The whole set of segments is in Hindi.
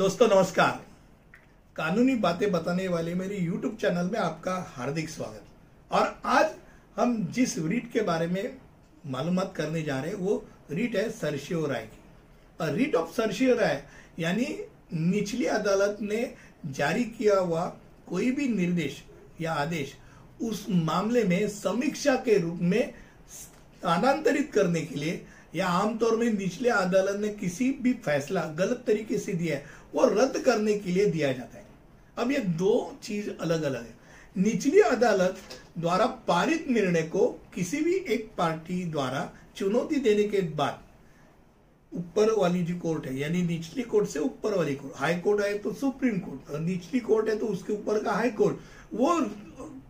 दोस्तों, नमस्कार। कानूनी बातें बताने वाले मेरे YouTube चैनल में आपका हार्दिक स्वागत। और आज हम जिस रीट के बारे में मालूमात करने जा रहे हैं, वो रीट है सरशियो राय की। और रीट ऑफ़ सरशियो राय, यानी निचली अदालत ने जारी किया हुआ कोई भी निर्देश या आदेश, उस मामले में समीक्षा के रूप में स्थानांतरित करने के लिए या आमतौर में निचले अदालत ने किसी भी फैसला गलत तरीके से दिया है, वो रद्द करने के लिए दिया जाता है। अब ये दो चीज़ अलग अलग है। निचली अदालत द्वारा पारित निर्णय को किसी भी एक पार्टी द्वारा चुनौती देने के बाद ऊपर वाली जो कोर्ट है, यानी निचली कोर्ट से ऊपर वाली कोर्ट, हाई कोर्ट है तो सुप्रीम कोर्ट, और निचली कोर्ट है तो उसके ऊपर का हाई कोर्ट, वो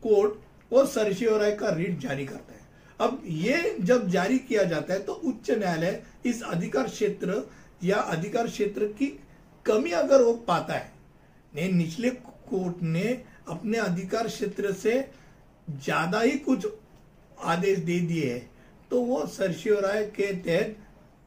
कोर्ट और सरशिवराय का रिट जारी करता है। अब ये जब जारी किया जाता है तो उच्च न्यायालय इस अधिकार क्षेत्र या अधिकार क्षेत्र की कमी अगर वो पाता है, ने निचले कोर्ट ने अपने अधिकार क्षेत्र से ज़्यादा ही कुछ आदेश दे दिए है तो वो सरशिवराय के तहत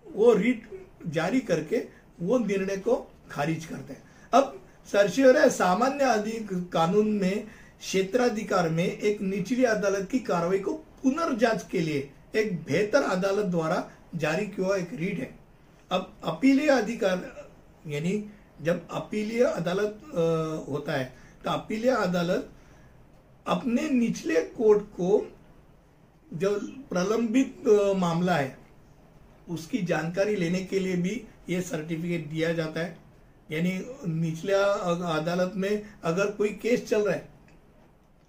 वो रिट जारी करके वो निर्णय को खारिज करते हैं। अब सरशिवराय सामान्य अधिक कानून में, क्षेत्राधिकार में एक निचली अदालत की कार्रवाई को पुनर्जांच के लिए एक बेहतर अदालत द्वारा जारी किया एक रीट है। अब अपीलीय अधिकार, यानी जब अपीलीय अदालत होता है तो अपीलीय अदालत अपने निचले कोर्ट को जो प्रलंबित मामला है, उसकी जानकारी लेने के लिए भी ये सर्टिफिकेट दिया जाता है। यानी निचले अदालत में अगर कोई केस चल रहा है,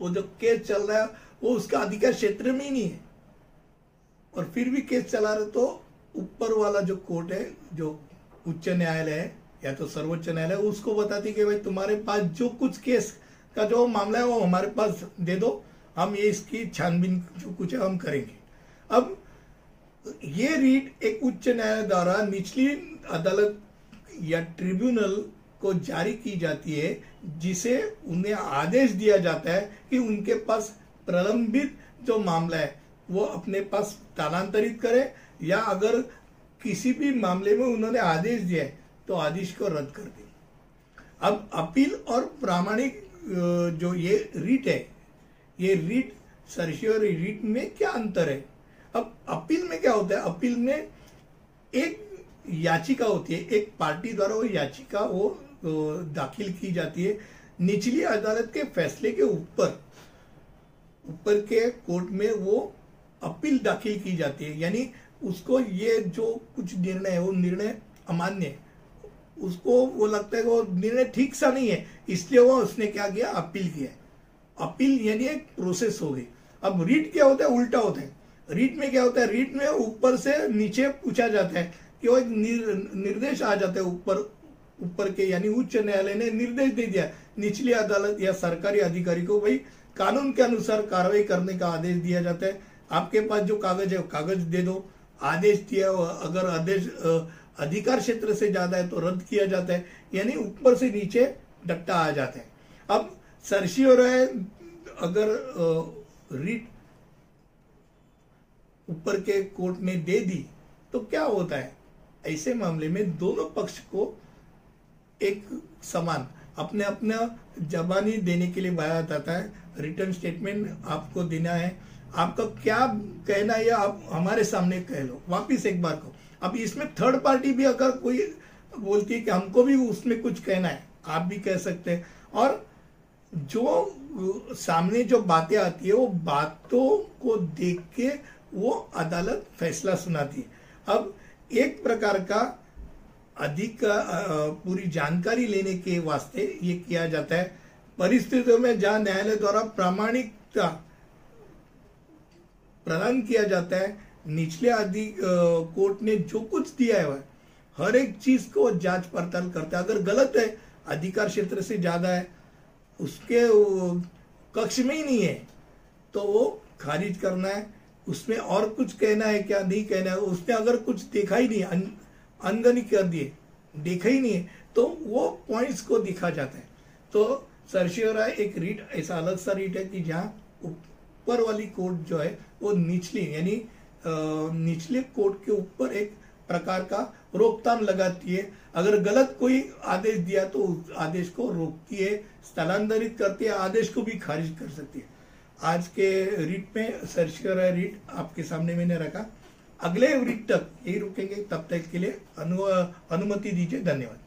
वो जो केस चल रहा है वो उसका अधिकार क्षेत्र में ही नहीं है। और फिर भी केस चला रहे तो ऊपर वाला जो कोर्ट है, जो उच्च न्यायालय है, या तो सर्वोच्च न्यायालय, उसको बताती कि भाई तुम्हारे पास जो कुछ केस का जो मामला है वो हमारे पास दे दो, हम ये इसकी छानबीन जो कुछ है, हम करेंगे। अब ये रीट एक उच्च न्यायालय द्वारा निचली अदालत या ट्रिब्यूनल को जारी की जाती है, जिसे उन्हें आदेश दिया जाता है कि उनके पास प्रलंबित जो मामला है, वो अपने पास स्थानांतरित करे या अगर किसी भी मामले में उन्होंने आदेश दिया तो आदेश को रद्द कर दे। अब अपील और प्रामाणिक जो ये रीट है, ये रीट, सरशियोरी रीट में क्या अंतर है? अब अपील में क्या होता है? अपील में एक याचिका होती है, एक पार्टी द्वारा वो याचिका वो दाखिल की जाती है। निचली अदालत के फैसले के ऊपर ऊपर के कोर्ट में वो अपील दाखिल की जाती है। यानी उसको ये जो कुछ निर्णय है, वो निर्णय अमान्य है। उसको वो लगता है वो निर्णय ठीक सा नहीं है, इसलिए वो उसने क्या किया? अपील किया। अपील यानी एक प्रोसेस हो गई। अब रीट क्या होता है? उल्टा होता है। रीट में क्या होता है? रीट में ऊपर से नीचे पूछा जाता है कि वो एक निर्देश आ जाता है ऊपर ऊपर के यानी उच्च न्यायालय ने निर्देश दे दिया, निचली अदालत या सरकारी अधिकारी को भाई कानून के अनुसार कार्रवाई करने का आदेश दिया जाता है। आपके पास जो कागज़ है कागज़ दे दो। आदेश दिया अगर आदेश अधिकार क्षेत्र से ज़्यादा है तो रद्द किया जाता है, यानी ऊपर से नीचे डट्टा आ जाता है। अब सरसी हो रहा है, अगर रीट ऊपर के कोर्ट ने दे दी तो क्या होता है? ऐसे मामले में दोनों पक्ष को एक समान अपने अपना जबानी देने के लिए बनाया जाता है। रिटर्न स्टेटमेंट आपको देना है। आपका क्या कहना है आप हमारे सामने कह लो। वापिस एक बार को। अब इसमें थर्ड पार्टी भी अगर कोई बोलती है कि हमको भी उसमें कुछ कहना है, आप भी कह सकते हैं। और जो सामने जो बातें आती है, वो बातों को देख के वो अदालत फैसला सुनाती है। अब एक प्रकार का अधिक पूरी जानकारी लेने के वास्ते ये किया जाता है। परिस्थितियों में जहाँ न्यायालय द्वारा प्रामाणिकता प्रदान किया जाता है, निचले आदि कोर्ट ने जो कुछ दिया है, हर एक चीज़ को जाँच पड़ताल करता है। अगर गलत है, अधिकार क्षेत्र से ज़्यादा है, उसके कक्ष में ही नहीं है तो वो खारिज करना है। उसमें और कुछ कहना है क्या नहीं कहना है, उसने अगर कुछ देखा ही नहीं अंदर ही कर दिए, देखा ही नहीं है तो वो पॉइंट्स को दिखा जाते हैं। तो सरशिवरा एक रीट ऐसा अलग सा रीट है कि जहाँ ऊपर वाली कोट जो है, वो निचली, यानी निचले कोट के ऊपर एक प्रकार का रोकथाम लगाती है। अगर गलत कोई आदेश दिया तो उस आदेश को रोकती है, स्थलांतरित करती है, आदेश को भी खारिज कर सकती है। आज के रीट में सर्च रीट आपके सामने मैंने रखा। अगले वृत्त तक यही रुकेंगे तब तक के लिए अनुमति दीजिए धन्यवाद।